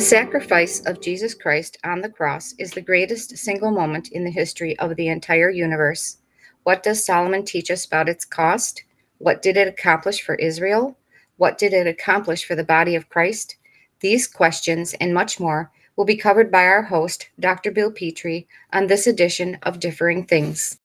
The sacrifice of Jesus Christ on the cross is the greatest single moment in the history of the entire universe. What does Solomon teach us about its cost? What did it accomplish for Israel? What did it accomplish for the body of Christ? These questions and much more will be covered by our host, Dr. Bill Petrie, on this edition of Differing Things.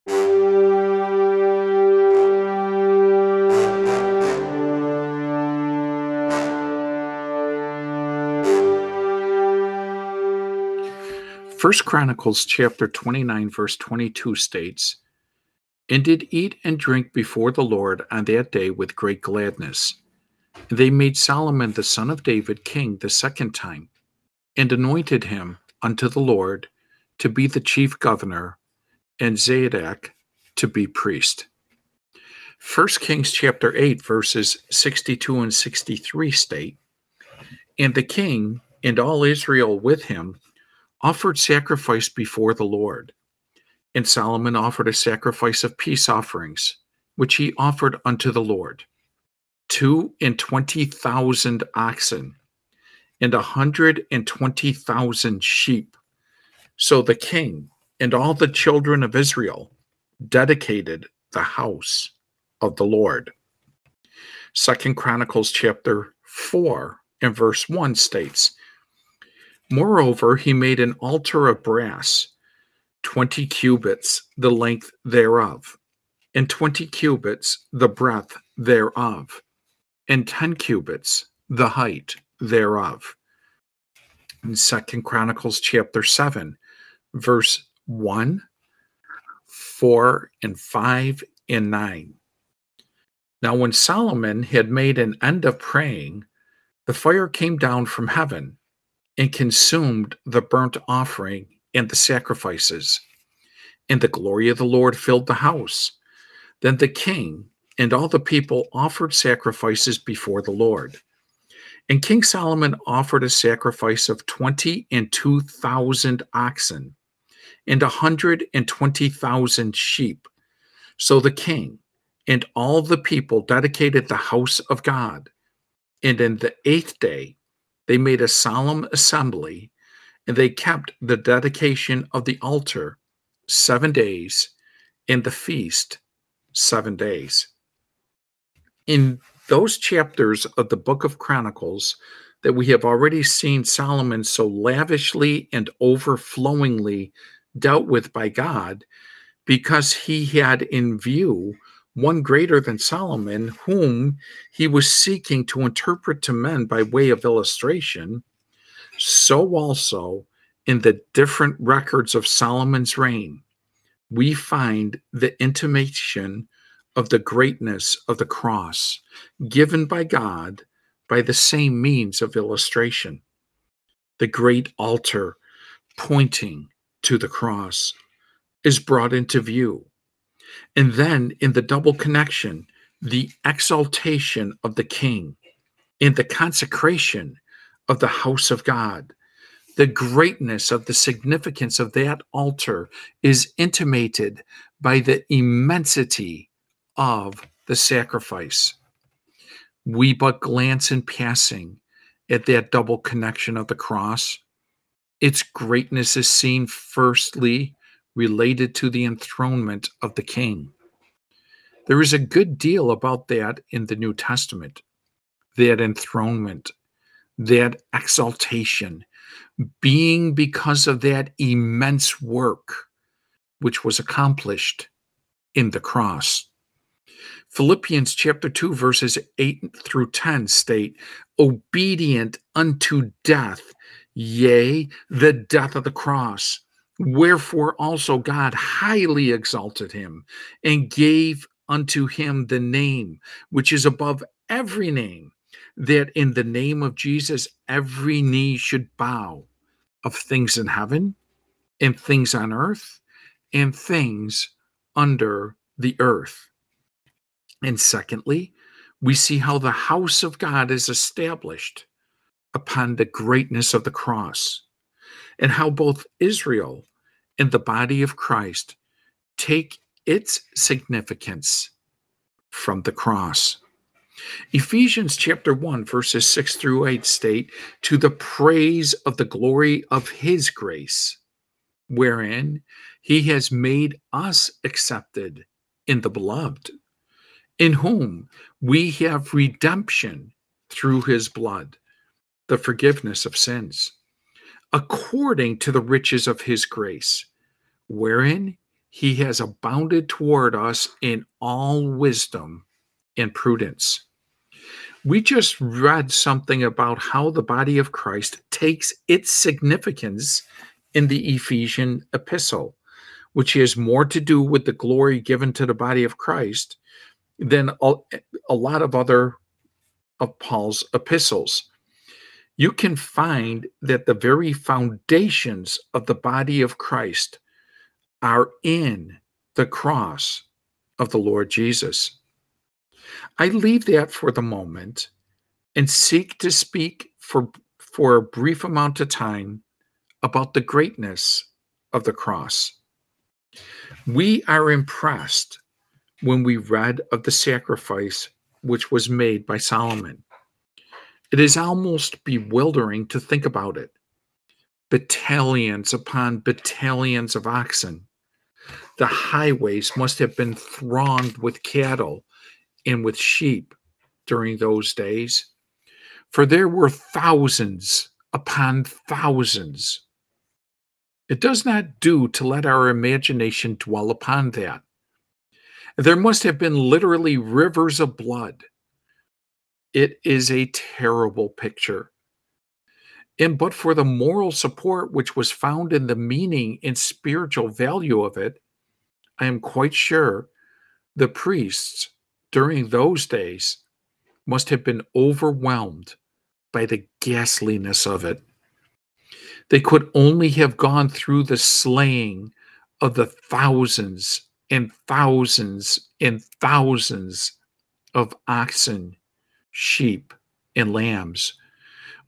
First Chronicles chapter 29 verse 22 states, "And did eat and drink before the Lord on that day with great gladness. They made Solomon the son of David king the second time, and anointed him unto the Lord to be the chief governor, and Zadok to be priest." 1 Kings chapter 8 verses 62 and 63 state, "And the king and all Israel with him offered sacrifice before the Lord. And Solomon offered a sacrifice of peace offerings, which he offered unto the Lord two and twenty thousand oxen and a hundred and twenty thousand sheep. So the king and all the children of Israel dedicated the house of the Lord. Second Chronicles chapter 4 and verse 1 states, Moreover, he made an altar of brass, twenty cubits the length thereof, and twenty cubits the breadth thereof, and ten cubits the height thereof. In Second Chronicles chapter 7, verse 1, 4, and 5, and 9. Now, when Solomon had made an end of praying, the fire came down from heaven and consumed the burnt offering and the sacrifices. And the glory of the Lord filled the house. Then the king and all the people offered sacrifices before the Lord. And King Solomon offered a sacrifice of twenty and two thousand oxen and a hundred and twenty thousand sheep. So the king and all the people dedicated the house of God. And in the eighth day, they made a solemn assembly and they kept the dedication of the altar seven days and the feast seven days. In those chapters of the book of Chronicles that we have already seen Solomon so lavishly and overflowingly dealt with by God, because he had in view one greater than Solomon, whom he was seeking to interpret to men by way of illustration, so also in the different records of Solomon's reign, we find the intimation of the greatness of the cross given by God by the same means of illustration. The great altar pointing to the cross is brought into view and then in the double connection, the exaltation of the king, in the consecration of the house of God, the greatness of the significance of that altar is intimated by the immensity of the sacrifice. We but glance in passing at that double connection of the cross. Its greatness is seen firstly related to the enthronement of the king. There is a good deal about that in the New Testament that enthronement, that exaltation, being because of that immense work which was accomplished in the cross. Philippians chapter 2, verses 8 through 10 state, obedient unto death, yea, the death of the cross Wherefore also God highly exalted him and gave unto him the name which is above every name, that in the name of Jesus every knee should bow of things in heaven and things on earth and things under the earth. And secondly, we see how the house of God is established upon the greatness of the cross and how both Israel and the body of Christ take its significance from the cross. Ephesians chapter 1, verses 6 through 8 state, To the praise of the glory of his grace, wherein he has made us accepted in the beloved, in whom we have redemption through his blood, the forgiveness of sins, according to the riches of his grace, wherein he has abounded toward us in all wisdom and prudence. We just read something about how the body of Christ takes its significance in the Ephesian epistle, which has more to do with the glory given to the body of Christ than a, a lot of other of Paul's epistles. You can find that the very foundations of the body of Christ are in the cross of the Lord Jesus. I leave that for the moment and seek to speak for, for a brief amount of time about the greatness of the cross. We are impressed when we read of the sacrifice which was made by Solomon. It is almost bewildering to think about it. Battalions upon battalions of oxen. The highways must have been thronged with cattle and with sheep during those days, for there were thousands upon thousands. It does not do to let our imagination dwell upon that. There must have been literally rivers of blood. It is a terrible picture. And but for the moral support which was found in the meaning and spiritual value of it, I am quite sure the priests during those days must have been overwhelmed by the ghastliness of it. They could only have gone through the slaying of the thousands and thousands and thousands of oxen, sheep, and lambs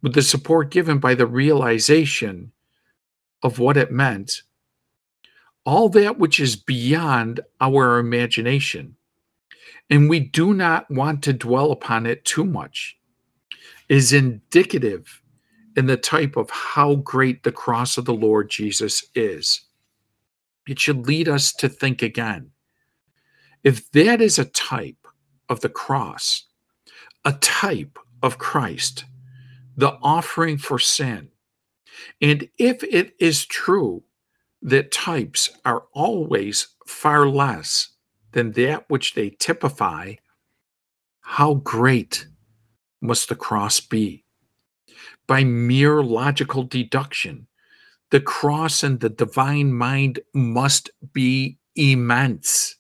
with the support given by the realization of what it meant. All that which is beyond our imagination and we do not want to dwell upon it too much, is indicative in the type of how great the cross of the Lord Jesus is. It should lead us to think again. If that is a type of the cross, a type of Christ, the offering for sin, and if it is true that types are always far less than that which they typify, how great must the cross be? By mere logical deduction, the cross and the divine mind must be immense.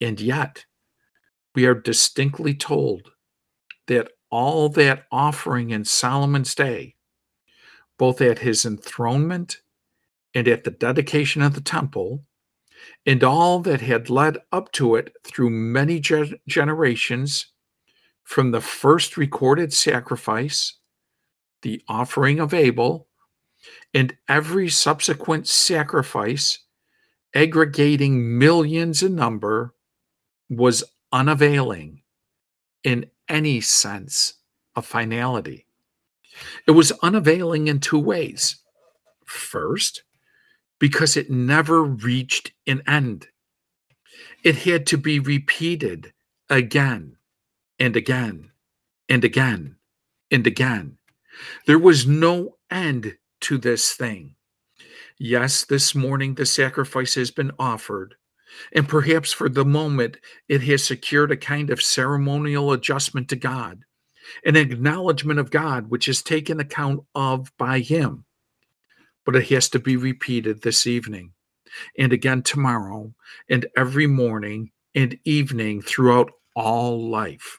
And yet, we are distinctly told that all that offering in Solomon's day, both at his enthronement and at the dedication of the temple, and all that had led up to it through many ge- generations, from the first recorded sacrifice, the offering of Abel, and every subsequent sacrifice, aggregating millions in number, was unavailing in any sense of finality. It was unavailing in two ways. First, because it never reached an end. It had to be repeated again and again and again and again. There was no end to this thing. Yes, this morning the sacrifice has been offered, and perhaps for the moment it has secured a kind of ceremonial adjustment to God, an acknowledgement of God which is taken account of by Him but it has to be repeated this evening and again tomorrow and every morning and evening throughout all life.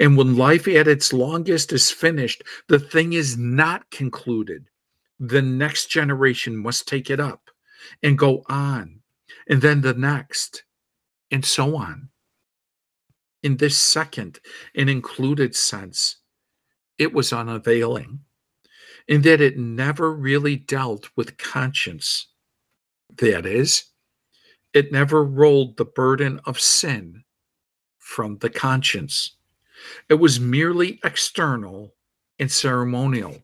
And when life at its longest is finished, the thing is not concluded. The next generation must take it up and go on, and then the next, and so on. In this second and included sense, it was unavailing in that it never really dealt with conscience. That is, it never rolled the burden of sin from the conscience It was merely external and ceremonial.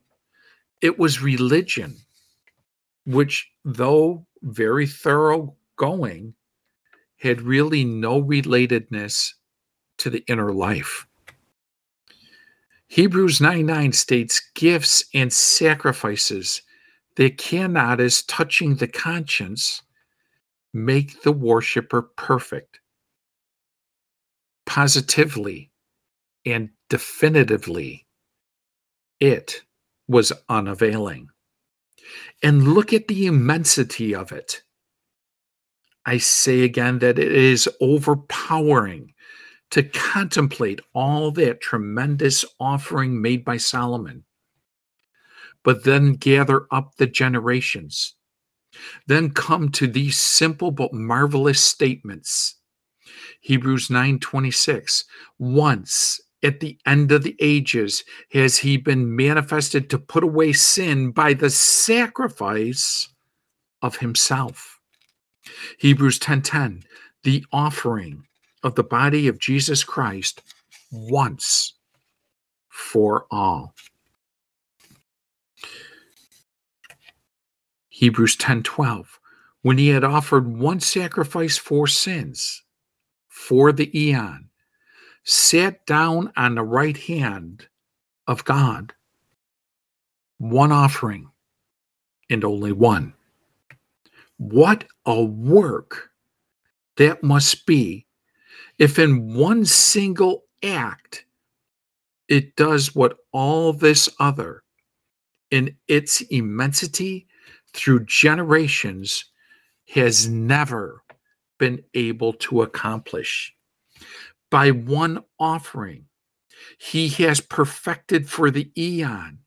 It was religion, which, though very thorough going, had really no relatedness to the inner life. Hebrews 9 9 states gifts and sacrifices that cannot, as touching the conscience, make the worshiper perfect. Positively and definitively, it was unavailing. And look at the immensity of it. I say again that it is overpowering to contemplate all that tremendous offering made by Solomon, but then gather up the generations. Then come to these simple but marvelous statements. Hebrews 9:26 Once at the end of the ages has he been manifested to put away sin by the sacrifice of himself. Hebrews 10:10 The offering of the body of Jesus Christ once for all. Hebrews 10:12 When he had offered one sacrifice for sins for the eon sat down on the right hand of God one offering and only one what a work that must be if in one single act it does what all this other in its immensity through generations has never been able to accomplish. By one offering, he has perfected for the eon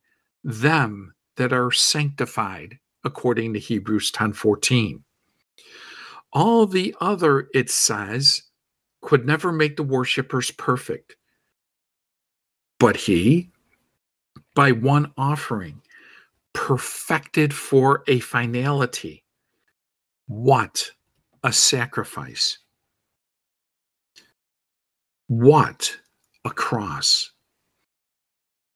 them that are sanctified, according to Hebrews 10:14. All the other, it says, could never make the worshippers perfect. But he, by one offering, perfected for a finality. What a sacrifice! What a cross!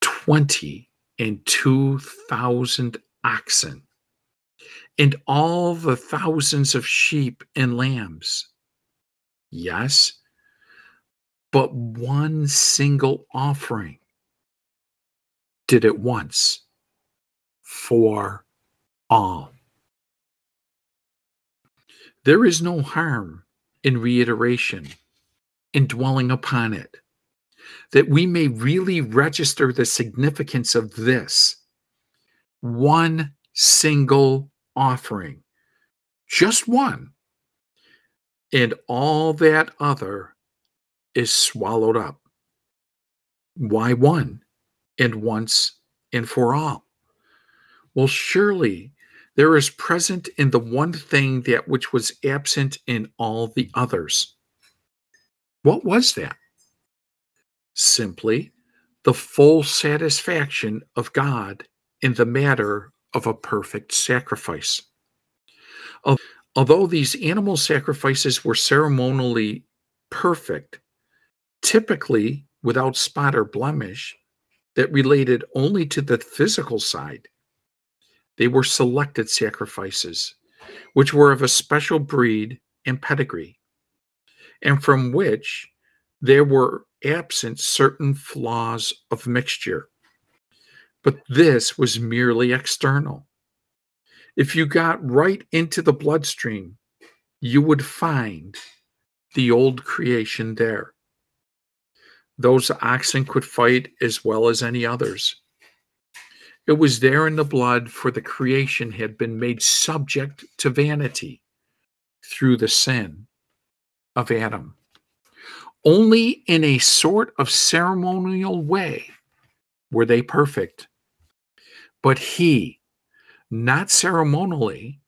20 and 2,000 oxen, and all the thousands of sheep and lambs. Yes, but one single offering did it once for all. There is no harm in reiteration, in dwelling upon it, that we may really register the significance of this one single offering, just one, and all that other is swallowed up. Why one and once and for all? Well, surely there is present in the one thing that which was absent in all the others. What was that? Simply the full satisfaction of God in the matter of a perfect sacrifice. Although these animal sacrifices were ceremonially perfect, typically without spot or blemish, that related only to the physical side, they were selected sacrifices, which were of a special breed and pedigree, and from which there were absent certain flaws of mixture. But this was merely external. If you got right into the bloodstream, you would find the old creation there. Those oxen could fight as well as any others. It was there in the blood, for the creation had been made subject to vanity through the sin of Adam. Only in a sort of ceremonial way were they perfect. But he, not ceremonially,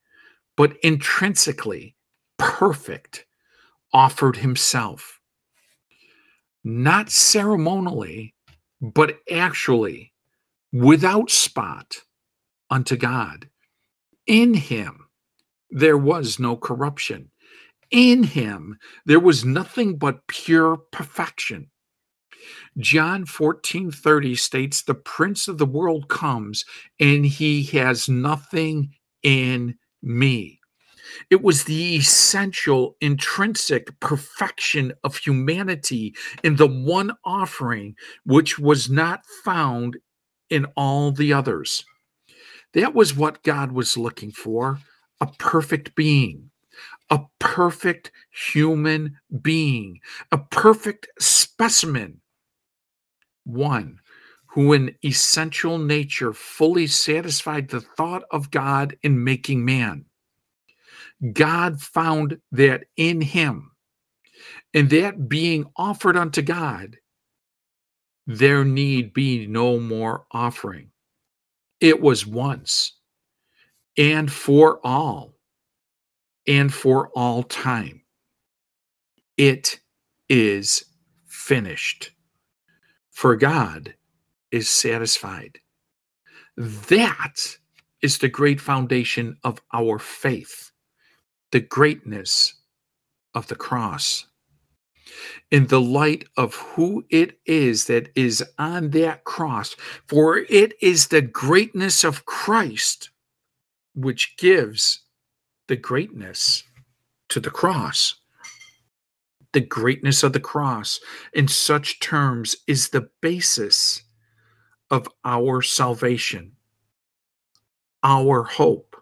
but intrinsically perfect, offered himself. Not ceremonially, but actually without spot unto God. In him there was no corruption. In him there was nothing but pure perfection. John 14:30 states the prince of the world comes and he has nothing in me. It was the essential, intrinsic perfection of humanity in the one offering which was not found in all the others. That was what God was looking for a perfect being, a perfect human being, a perfect specimen. One who, in essential nature, fully satisfied the thought of God in making man. God found that in him, and that being offered unto God, there need be no more offering. It was once and for all and for all time. It is finished. For God is satisfied. That is the great foundation of our faith the greatness of the cross. In the light of who it is that is on that cross, for it is the greatness of Christ which gives the greatness to the cross. The greatness of the cross, in such terms, is the basis of our salvation, our hope,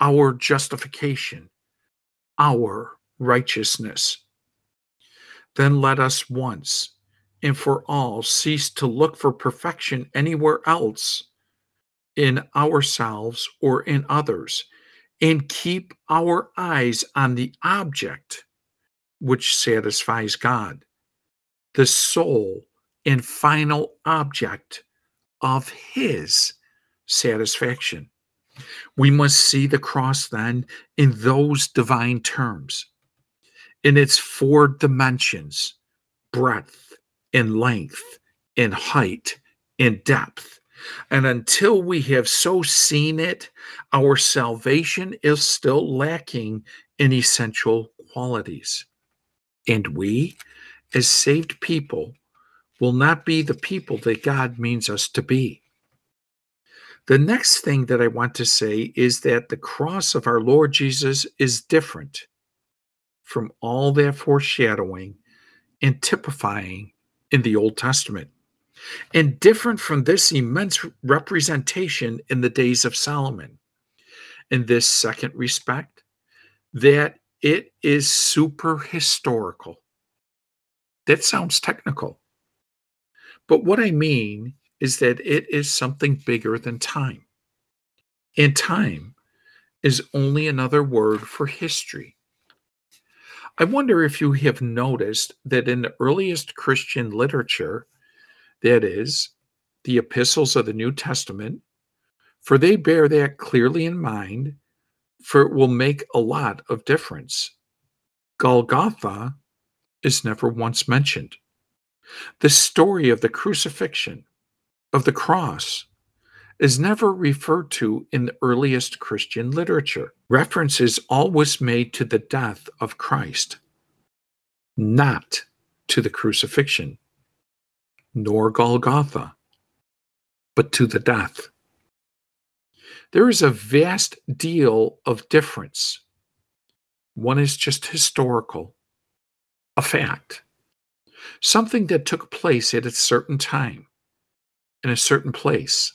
our justification, our righteousness. Then let us once and for all cease to look for perfection anywhere else in ourselves or in others and keep our eyes on the object which satisfies God, the sole and final object of His satisfaction. We must see the cross then in those divine terms, in its four dimensions breadth and length and height and depth. And until we have so seen it, our salvation is still lacking in essential qualities. And we, as saved people, will not be the people that God means us to be. The next thing that I want to say is that the cross of our Lord Jesus is different from all that foreshadowing and typifying in the Old Testament, and different from this immense representation in the days of Solomon. In this second respect, that it is super historical. That sounds technical. But what I mean is that it is something bigger than time. And time is only another word for history. I wonder if you have noticed that in the earliest Christian literature, that is, the epistles of the New Testament, for they bear that clearly in mind, for it will make a lot of difference. Golgotha is never once mentioned. The story of the crucifixion, of the cross is never referred to in the earliest Christian literature. Reference is always made to the death of Christ, not to the crucifixion, nor Golgotha, but to the death. There is a vast deal of difference. One is just historical, a fact, something that took place at a certain time in a certain place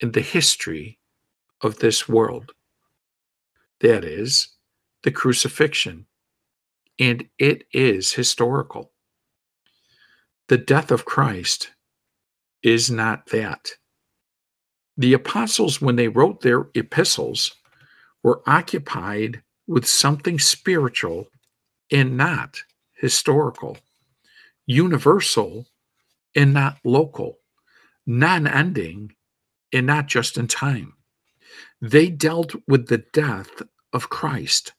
in the history of this world. That is the crucifixion. And it is historical. The death of Christ is not that. The apostles, when they wrote their epistles, were occupied with something spiritual and not historical, universal and not local non ending and not just in time. They dealt with the death of Christ,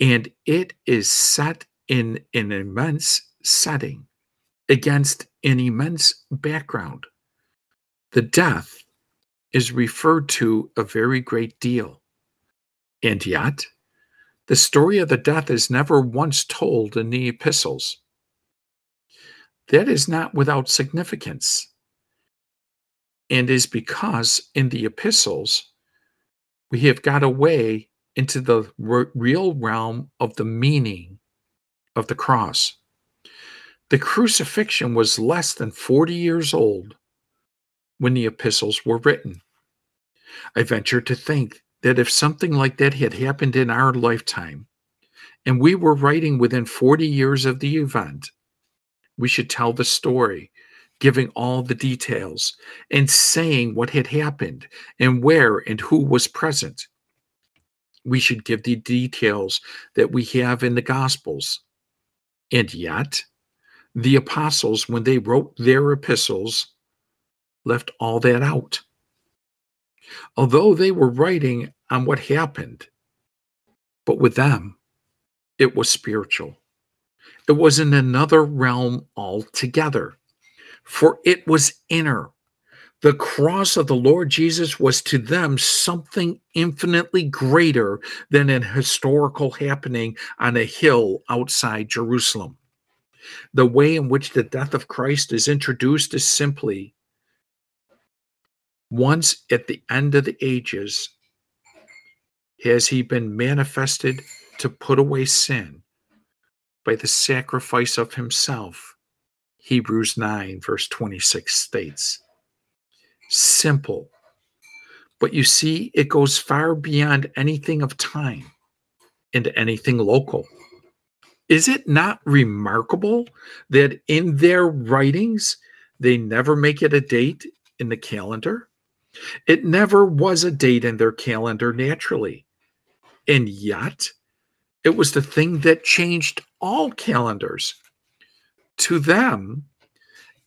and it is set in an immense setting against an immense background. The death is referred to a very great deal. And yet, the story of the death is never once told in the epistles. that is not without significance and is because in the epistles we have got away into the real realm of the meaning of the cross. The crucifixion was less than 40 years old when the epistles were written. I venture to think that if something like that had happened in our lifetime, and we were writing within 40 years of the event, we should tell the story, giving all the details and saying what had happened and where and who was present. We should give the details that we have in the Gospels. And yet, the apostles, when they wrote their epistles, left all that out. Although they were writing on what happened, but with them, it was spiritual. It was in another realm altogether, for it was inner. The cross of the Lord Jesus was to them something infinitely greater than an historical happening on a hill outside Jerusalem. The way in which the death of Christ is introduced is simply once at the end of the ages has he been manifested to put away sin by the sacrifice of himself. Hebrews 9, verse 26 states. Simple. But you see, it goes far beyond anything of time into anything local. Is it not remarkable that in their writings, they never make it a date in the calendar? It never was a date in their calendar naturally. And yet, it was the thing that changed all calendars. To them,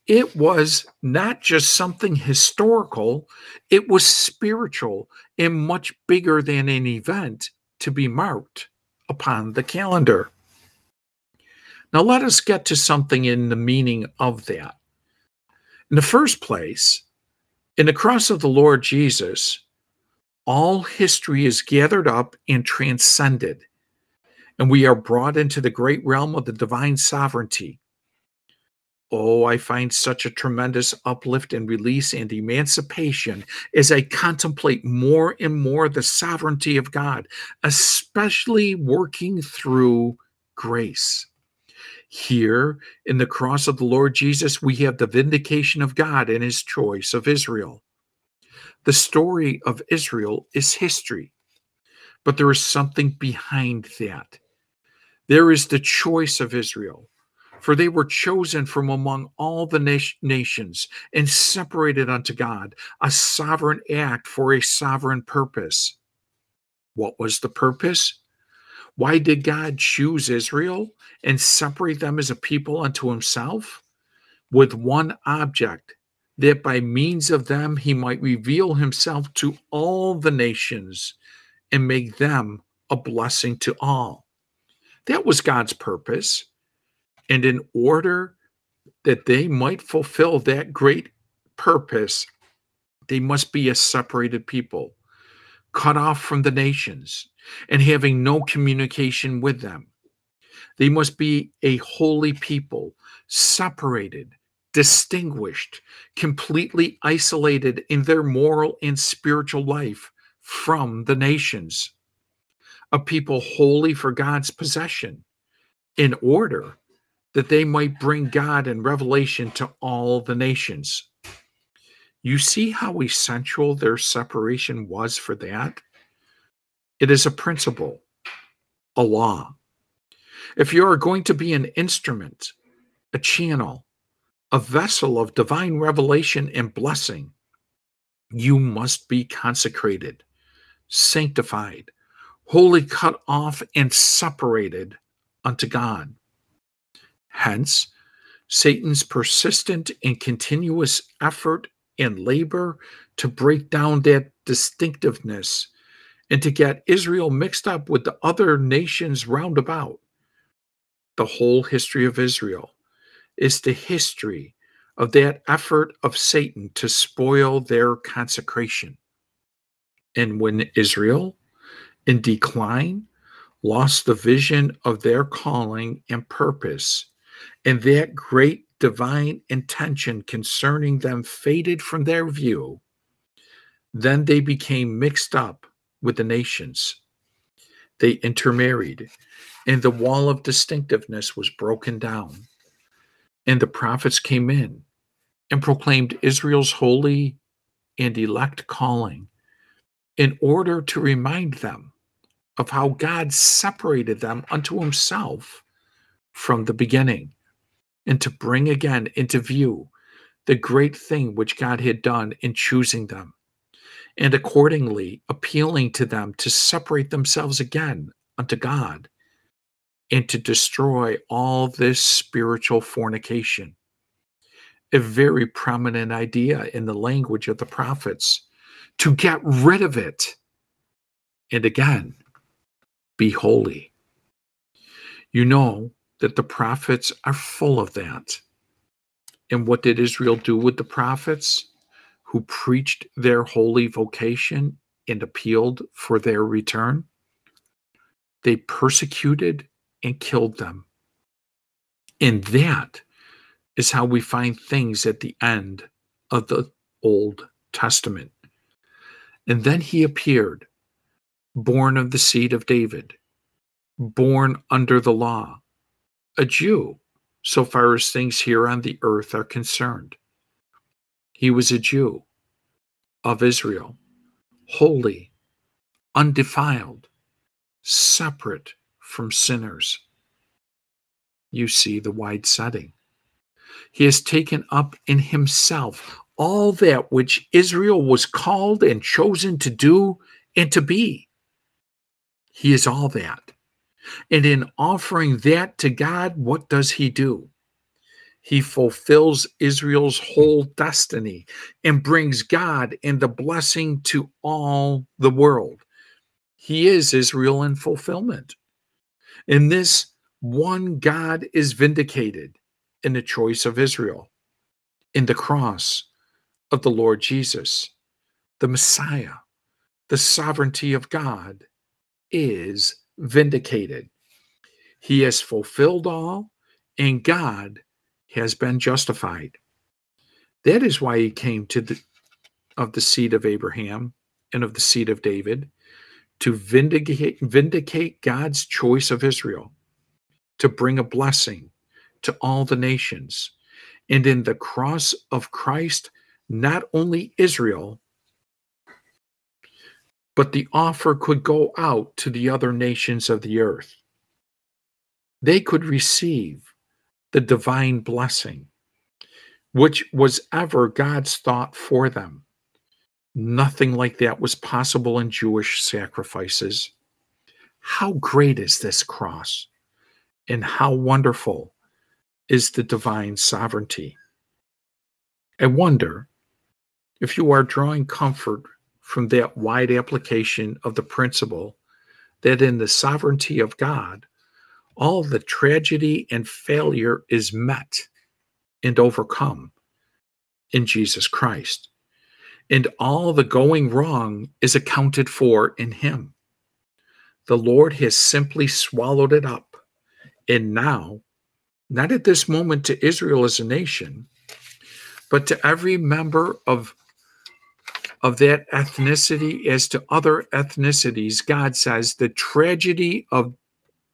it was not just something historical, it was spiritual and much bigger than an event to be marked upon the calendar. Now, let us get to something in the meaning of that. In the first place, in the cross of the Lord Jesus, all history is gathered up and transcended and we are brought into the great realm of the divine sovereignty. Oh, I find such a tremendous uplift and release and emancipation as I contemplate more and more the sovereignty of God, especially working through grace. Here in the cross of the Lord Jesus, we have the vindication of God and his choice of Israel. The story of Israel is history, but there is something behind that. There is the choice of Israel, for they were chosen from among all the na- nations and separated unto God, a sovereign act for a sovereign purpose. What was the purpose? Why did God choose Israel and separate them as a people unto himself? With one object, that by means of them he might reveal himself to all the nations and make them a blessing to all. That was God's purpose. And in order that they might fulfill that great purpose, they must be a separated people, cut off from the nations, and having no communication with them. They must be a holy people, separated, distinguished, completely isolated in their moral and spiritual life from the nations a people holy for God's possession, in order that they might bring God and revelation to all the nations. You see how essential their separation was for that? It is a principle, a law. If you are going to be an instrument, a channel, a vessel of divine revelation and blessing, you must be consecrated, sanctified, wholly cut off and separated unto God. Hence, Satan's persistent and continuous effort and labor to break down that distinctiveness and to get Israel mixed up with the other nations round about. The whole history of Israel is the history of that effort of Satan to spoil their consecration. And when Israel in decline lost the vision of their calling and purpose, and that great divine intention concerning them faded from their view, then they became mixed up with the nations. They intermarried, and the wall of distinctiveness was broken down. And the prophets came in and proclaimed Israel's holy and elect calling in order to remind them of how God separated them unto himself from the beginning and to bring again into view the great thing which God had done in choosing them and accordingly appealing to them to separate themselves again unto God and to destroy all this spiritual fornication. A very prominent idea in the language of the prophets to get rid of it. And again, be holy. You know that the prophets are full of that. And what did Israel do with the prophets who preached their holy vocation and appealed for their return? They persecuted and killed them. And that is how we find things at the end of the Old Testament. And then he appeared, born of the seed of David, born under the law, a Jew, so far as things here on the earth are concerned. He was a Jew of Israel, holy, undefiled, separate from sinners. You see the wide setting. He has taken up in himself all that which Israel was called and chosen to do and to be. He is all that. And in offering that to God, what does he do? He fulfills Israel's whole destiny and brings God and the blessing to all the world. He is Israel in fulfillment. In this, one God is vindicated in the choice of Israel, in the cross of the Lord Jesus, the Messiah, the sovereignty of God is vindicated. He has fulfilled all, and God has been justified. That is why he came to the of the seed of Abraham and of the seed of David to vindicate, vindicate God's choice of Israel, to bring a blessing to all the nations. And in the cross of Christ, not only Israel, but the offer could go out to the other nations of the earth. They could receive the divine blessing, which was ever God's thought for them. Nothing like that was possible in Jewish sacrifices. How great is this cross, and how wonderful is the divine sovereignty. I wonder if you are drawing comfort from that wide application of the principle that in the sovereignty of God, all the tragedy and failure is met and overcome in Jesus Christ. And all the going wrong is accounted for in Him. The Lord has simply swallowed it up. And now, not at this moment to Israel as a nation, but to every member of of that ethnicity as to other ethnicities, God says the tragedy of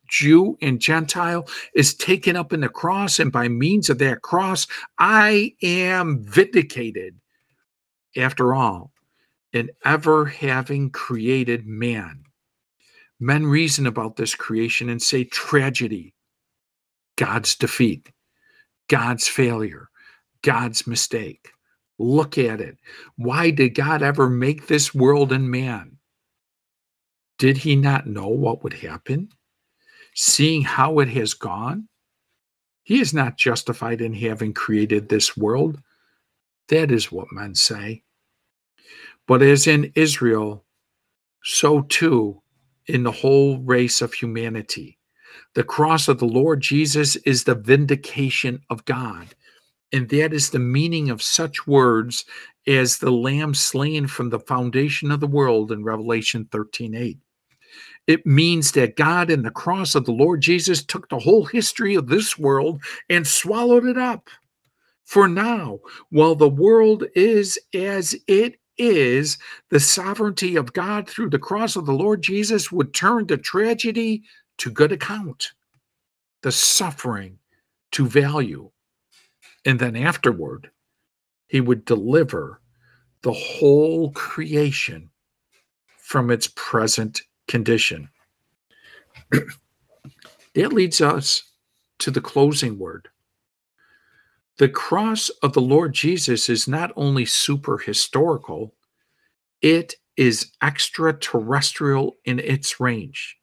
Jew and Gentile is taken up in the cross, and by means of that cross, I am vindicated. After all, in ever having created man, men reason about this creation and say tragedy, God's defeat, God's failure, God's mistake. Look at it. Why did God ever make this world and man? Did he not know what would happen? Seeing how it has gone? He is not justified in having created this world. That is what men say. But as in Israel, so too in the whole race of humanity. The cross of the Lord Jesus is the vindication of God. And that is the meaning of such words as the lamb slain from the foundation of the world in Revelation 13 8. It means that God in the cross of the Lord Jesus took the whole history of this world and swallowed it up For now, while the world is as it is, the sovereignty of God through the cross of the Lord Jesus would turn the tragedy to good account, the suffering to value. And then afterward, he would deliver the whole creation from its present condition. that leads us to the closing word. The cross of the Lord Jesus is not only super historical, it is extraterrestrial in its range.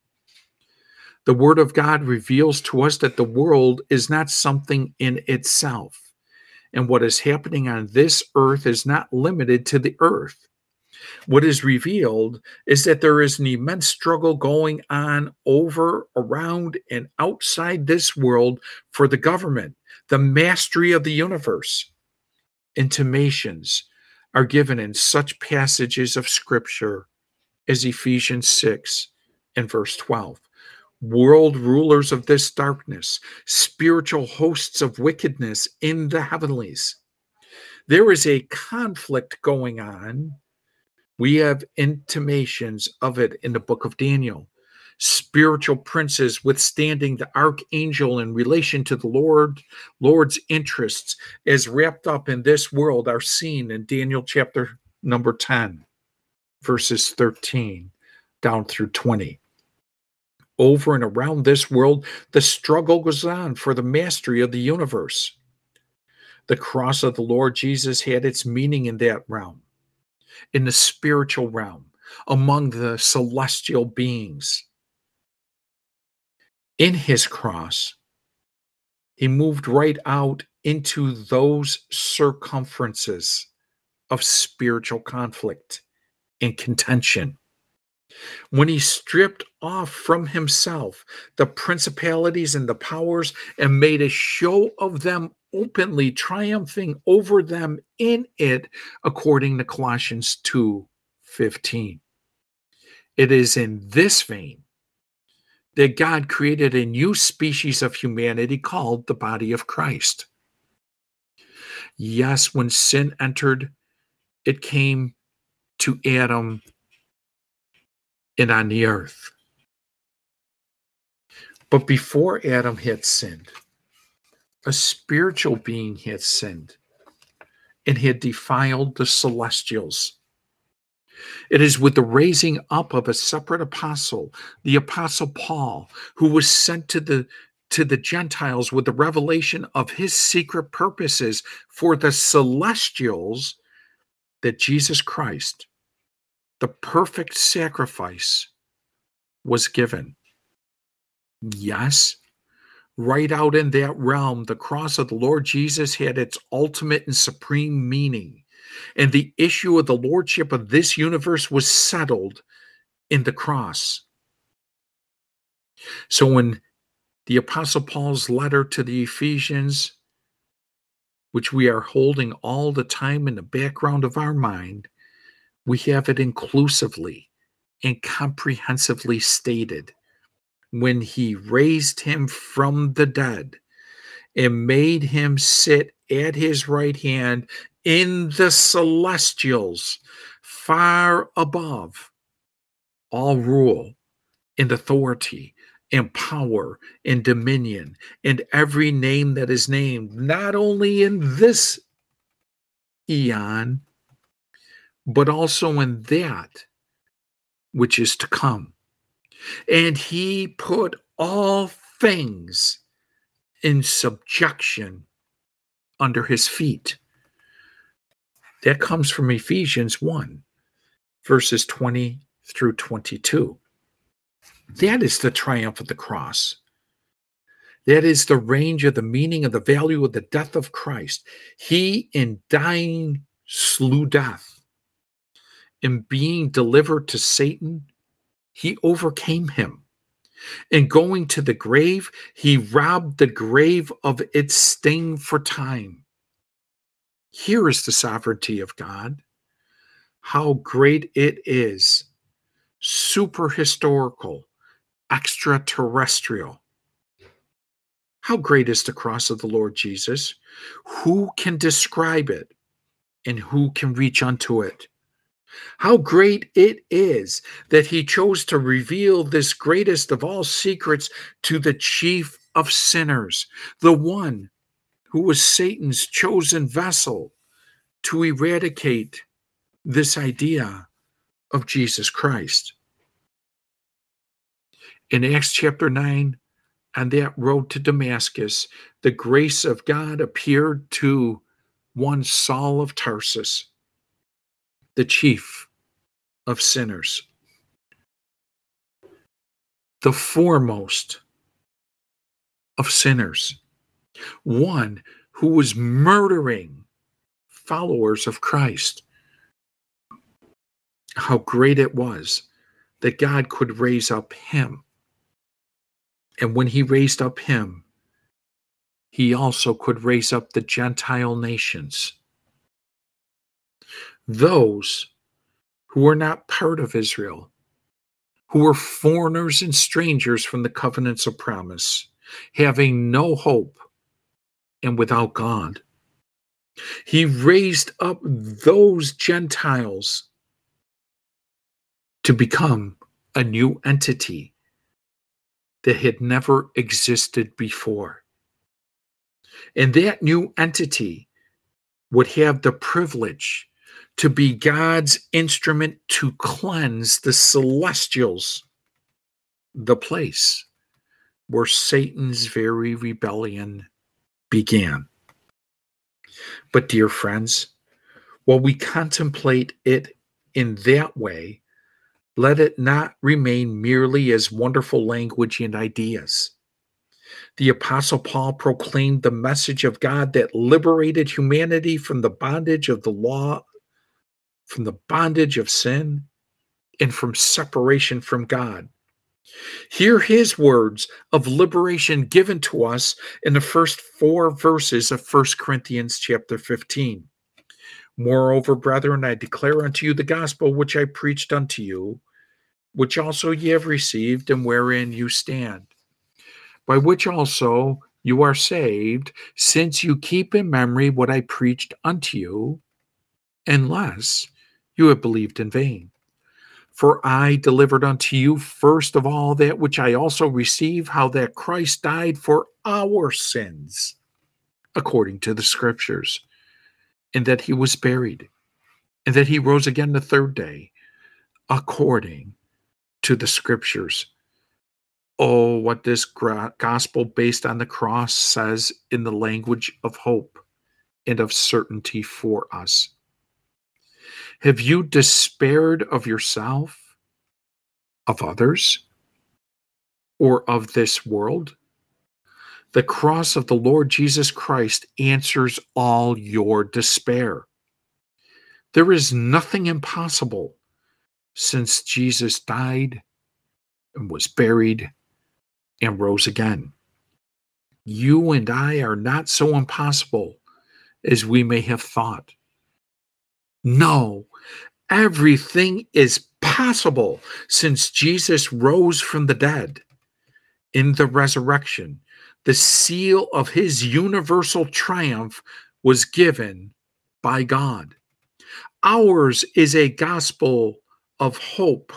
The Word of God reveals to us that the world is not something in itself, and what is happening on this earth is not limited to the earth. What is revealed is that there is an immense struggle going on over, around, and outside this world for the government, the mastery of the universe. Intimations are given in such passages of Scripture as Ephesians 6 and verse 12 world rulers of this darkness, spiritual hosts of wickedness in the heavenlies. There is a conflict going on. We have intimations of it in the book of Daniel. Spiritual princes withstanding the archangel in relation to the Lord, Lord's interests as wrapped up in this world are seen in Daniel chapter number 10, verses 13 down through 20 over and around this world, the struggle goes on for the mastery of the universe. The cross of the Lord Jesus had its meaning in that realm, in the spiritual realm, among the celestial beings. In his cross, he moved right out into those circumferences of spiritual conflict and contention when he stripped off from himself the principalities and the powers and made a show of them openly, triumphing over them in it, according to Colossians 2 15. It is in this vein that God created a new species of humanity called the body of Christ. Yes, when sin entered, it came to Adam and on the earth. But before Adam had sinned, a spiritual being had sinned and had defiled the celestials. It is with the raising up of a separate apostle, the apostle Paul, who was sent to the to the Gentiles with the revelation of his secret purposes for the celestials that Jesus Christ the perfect sacrifice was given. Yes, right out in that realm, the cross of the Lord Jesus had its ultimate and supreme meaning. And the issue of the lordship of this universe was settled in the cross. So when the Apostle Paul's letter to the Ephesians, which we are holding all the time in the background of our mind, we have it inclusively and comprehensively stated. When he raised him from the dead and made him sit at his right hand in the celestials, far above all rule and authority and power and dominion and every name that is named, not only in this eon, but also in that which is to come. And he put all things in subjection under his feet. That comes from Ephesians 1, verses 20 through 22. That is the triumph of the cross. That is the range of the meaning of the value of the death of Christ. He, in dying, slew death in being delivered to Satan, he overcame him. In going to the grave, he robbed the grave of its sting for time. Here is the sovereignty of God. How great it is, super historical, extraterrestrial. How great is the cross of the Lord Jesus? Who can describe it? And who can reach unto it? How great it is that he chose to reveal this greatest of all secrets to the chief of sinners, the one who was Satan's chosen vessel to eradicate this idea of Jesus Christ. In Acts chapter 9, on that road to Damascus, the grace of God appeared to one Saul of Tarsus, the chief of sinners, the foremost of sinners, one who was murdering followers of Christ. How great it was that God could raise up him. And when he raised up him, he also could raise up the Gentile nations. Those who were not part of Israel, who were foreigners and strangers from the covenants of promise, having no hope and without God. He raised up those Gentiles to become a new entity that had never existed before. And that new entity would have the privilege to be God's instrument to cleanse the celestials, the place where Satan's very rebellion began. But, dear friends, while we contemplate it in that way, let it not remain merely as wonderful language and ideas. The Apostle Paul proclaimed the message of God that liberated humanity from the bondage of the law from the bondage of sin and from separation from God. Hear his words of liberation given to us in the first four verses of 1 Corinthians chapter 15. Moreover, brethren, I declare unto you the gospel which I preached unto you, which also ye have received, and wherein you stand, by which also you are saved, since you keep in memory what I preached unto you, unless you have believed in vain. For I delivered unto you first of all that which I also received, how that Christ died for our sins, according to the Scriptures, and that he was buried, and that he rose again the third day, according to the Scriptures. Oh, what this gospel based on the cross says in the language of hope and of certainty for us. Have you despaired of yourself, of others, or of this world? The cross of the Lord Jesus Christ answers all your despair. There is nothing impossible since Jesus died and was buried and rose again. You and I are not so impossible as we may have thought. No, everything is possible since Jesus rose from the dead. In the resurrection, the seal of his universal triumph was given by God. Ours is a gospel of hope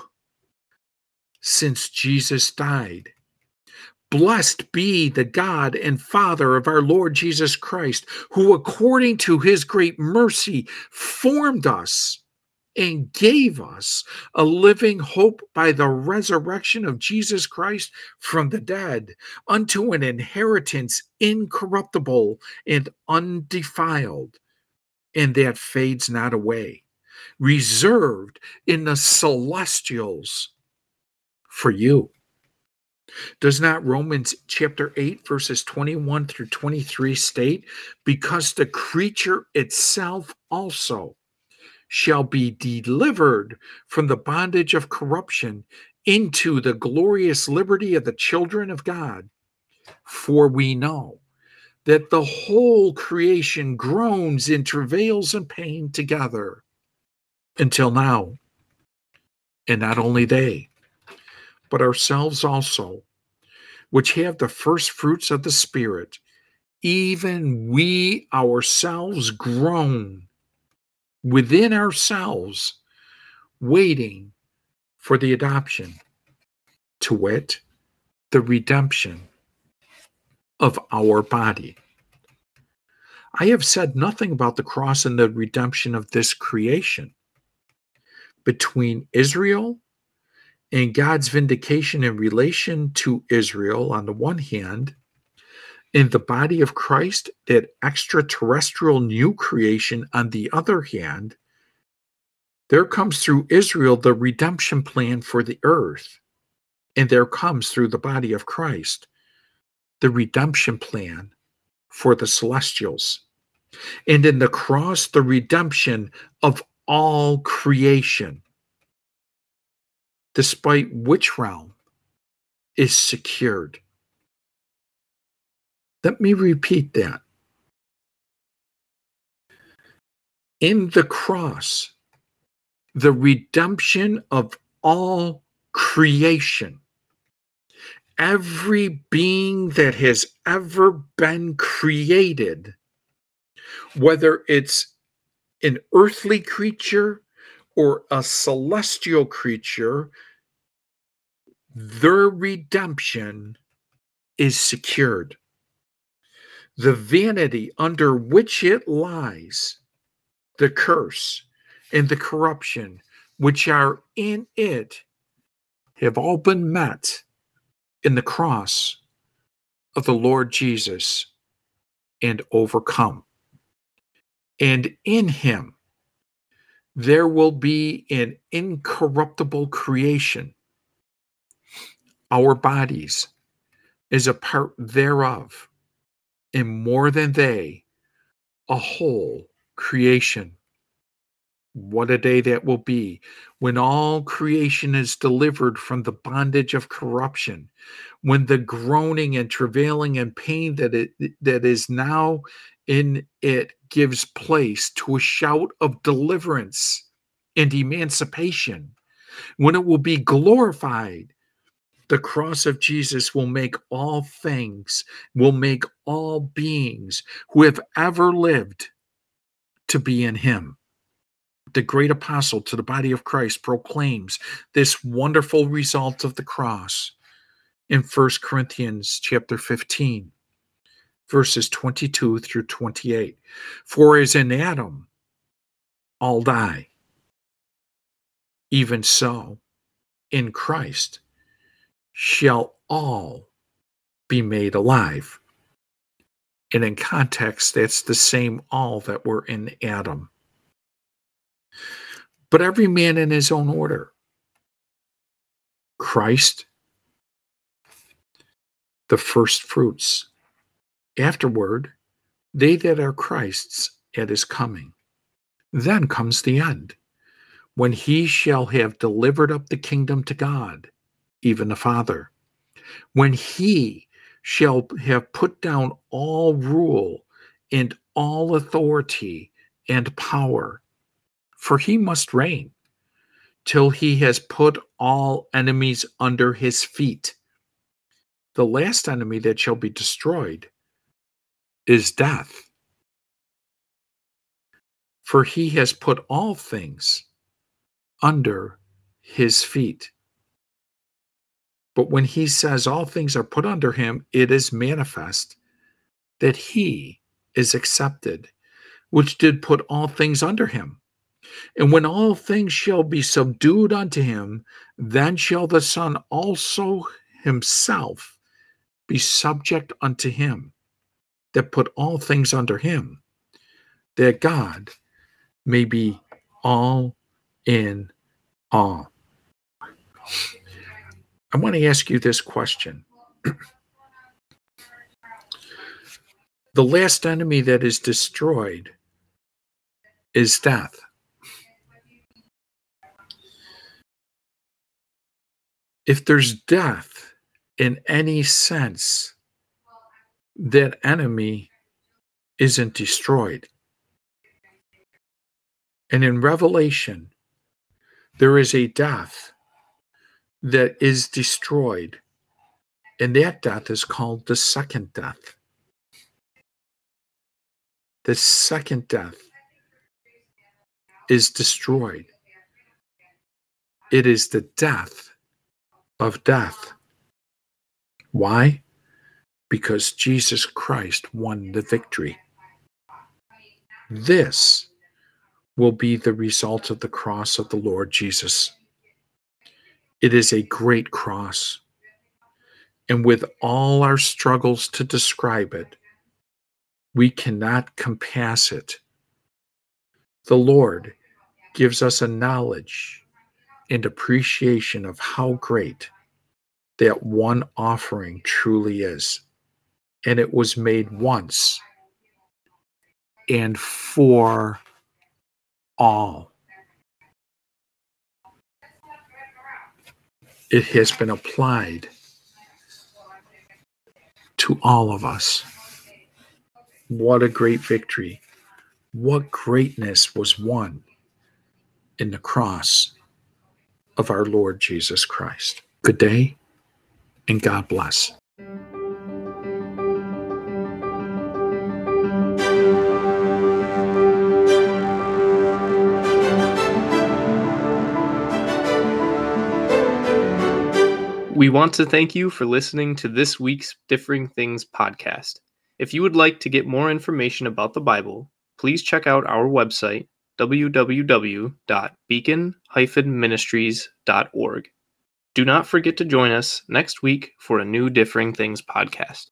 since Jesus died. Blessed be the God and Father of our Lord Jesus Christ, who according to his great mercy formed us and gave us a living hope by the resurrection of Jesus Christ from the dead unto an inheritance incorruptible and undefiled, and that fades not away, reserved in the celestials for you. Does not Romans chapter 8, verses 21 through 23 state, Because the creature itself also shall be delivered from the bondage of corruption into the glorious liberty of the children of God? For we know that the whole creation groans in travails and pain together until now. And not only they, but ourselves also, which have the first fruits of the Spirit, even we ourselves groan within ourselves, waiting for the adoption, to wit, the redemption of our body. I have said nothing about the cross and the redemption of this creation. Between Israel and God's vindication in relation to Israel on the one hand, in the body of Christ, that extraterrestrial new creation on the other hand, there comes through Israel the redemption plan for the earth. And there comes through the body of Christ the redemption plan for the celestials. And in the cross, the redemption of all creation, despite which realm is secured. Let me repeat that. In the cross, the redemption of all creation every being that has ever been created, whether it's an earthly creature or a celestial creature, their redemption is secured. The vanity under which it lies, the curse and the corruption which are in it, have all been met in the cross of the Lord Jesus and overcome. And in him, there will be an incorruptible creation. Our bodies is a part thereof, and more than they, a whole creation. What a day that will be when all creation is delivered from the bondage of corruption, when the groaning and travailing and pain that it that is now in it gives place to a shout of deliverance and emancipation, when it will be glorified. The cross of Jesus will make all things, will make all beings who have ever lived to be in Him. The great apostle to the body of Christ proclaims this wonderful result of the cross in 1 Corinthians chapter 15 verses 22 through 28 for as in Adam all die even so in Christ shall all be made alive and in context that's the same all that were in Adam but every man in his own order. Christ, the first fruits. Afterward, they that are Christ's at his coming. Then comes the end, when he shall have delivered up the kingdom to God, even the Father, when he shall have put down all rule and all authority and power for he must reign till he has put all enemies under his feet. The last enemy that shall be destroyed is death. For he has put all things under his feet. But when he says all things are put under him, it is manifest that he is accepted, which did put all things under him. And when all things shall be subdued unto him, then shall the Son also himself be subject unto him that put all things under him, that God may be all in all. I want to ask you this question. the last enemy that is destroyed is death. if there's death in any sense, that enemy isn't destroyed. And in Revelation, there is a death that is destroyed And that death is called the second death. The second death is destroyed. It is the death of death. Why? Because Jesus Christ won the victory. This will be the result of the cross of the Lord Jesus. It is a great cross. And with all our struggles to describe it, we cannot compass it. The Lord gives us a knowledge and appreciation of how great that one offering truly is. And it was made once and for all. It has been applied to all of us. What a great victory. What greatness was won in the cross of our Lord Jesus Christ. Good day and God bless. We want to thank you for listening to this week's Differing Things podcast. If you would like to get more information about the Bible, please check out our website, www.beacon-ministries.org. Do not forget to join us next week for a new Differing Things podcast.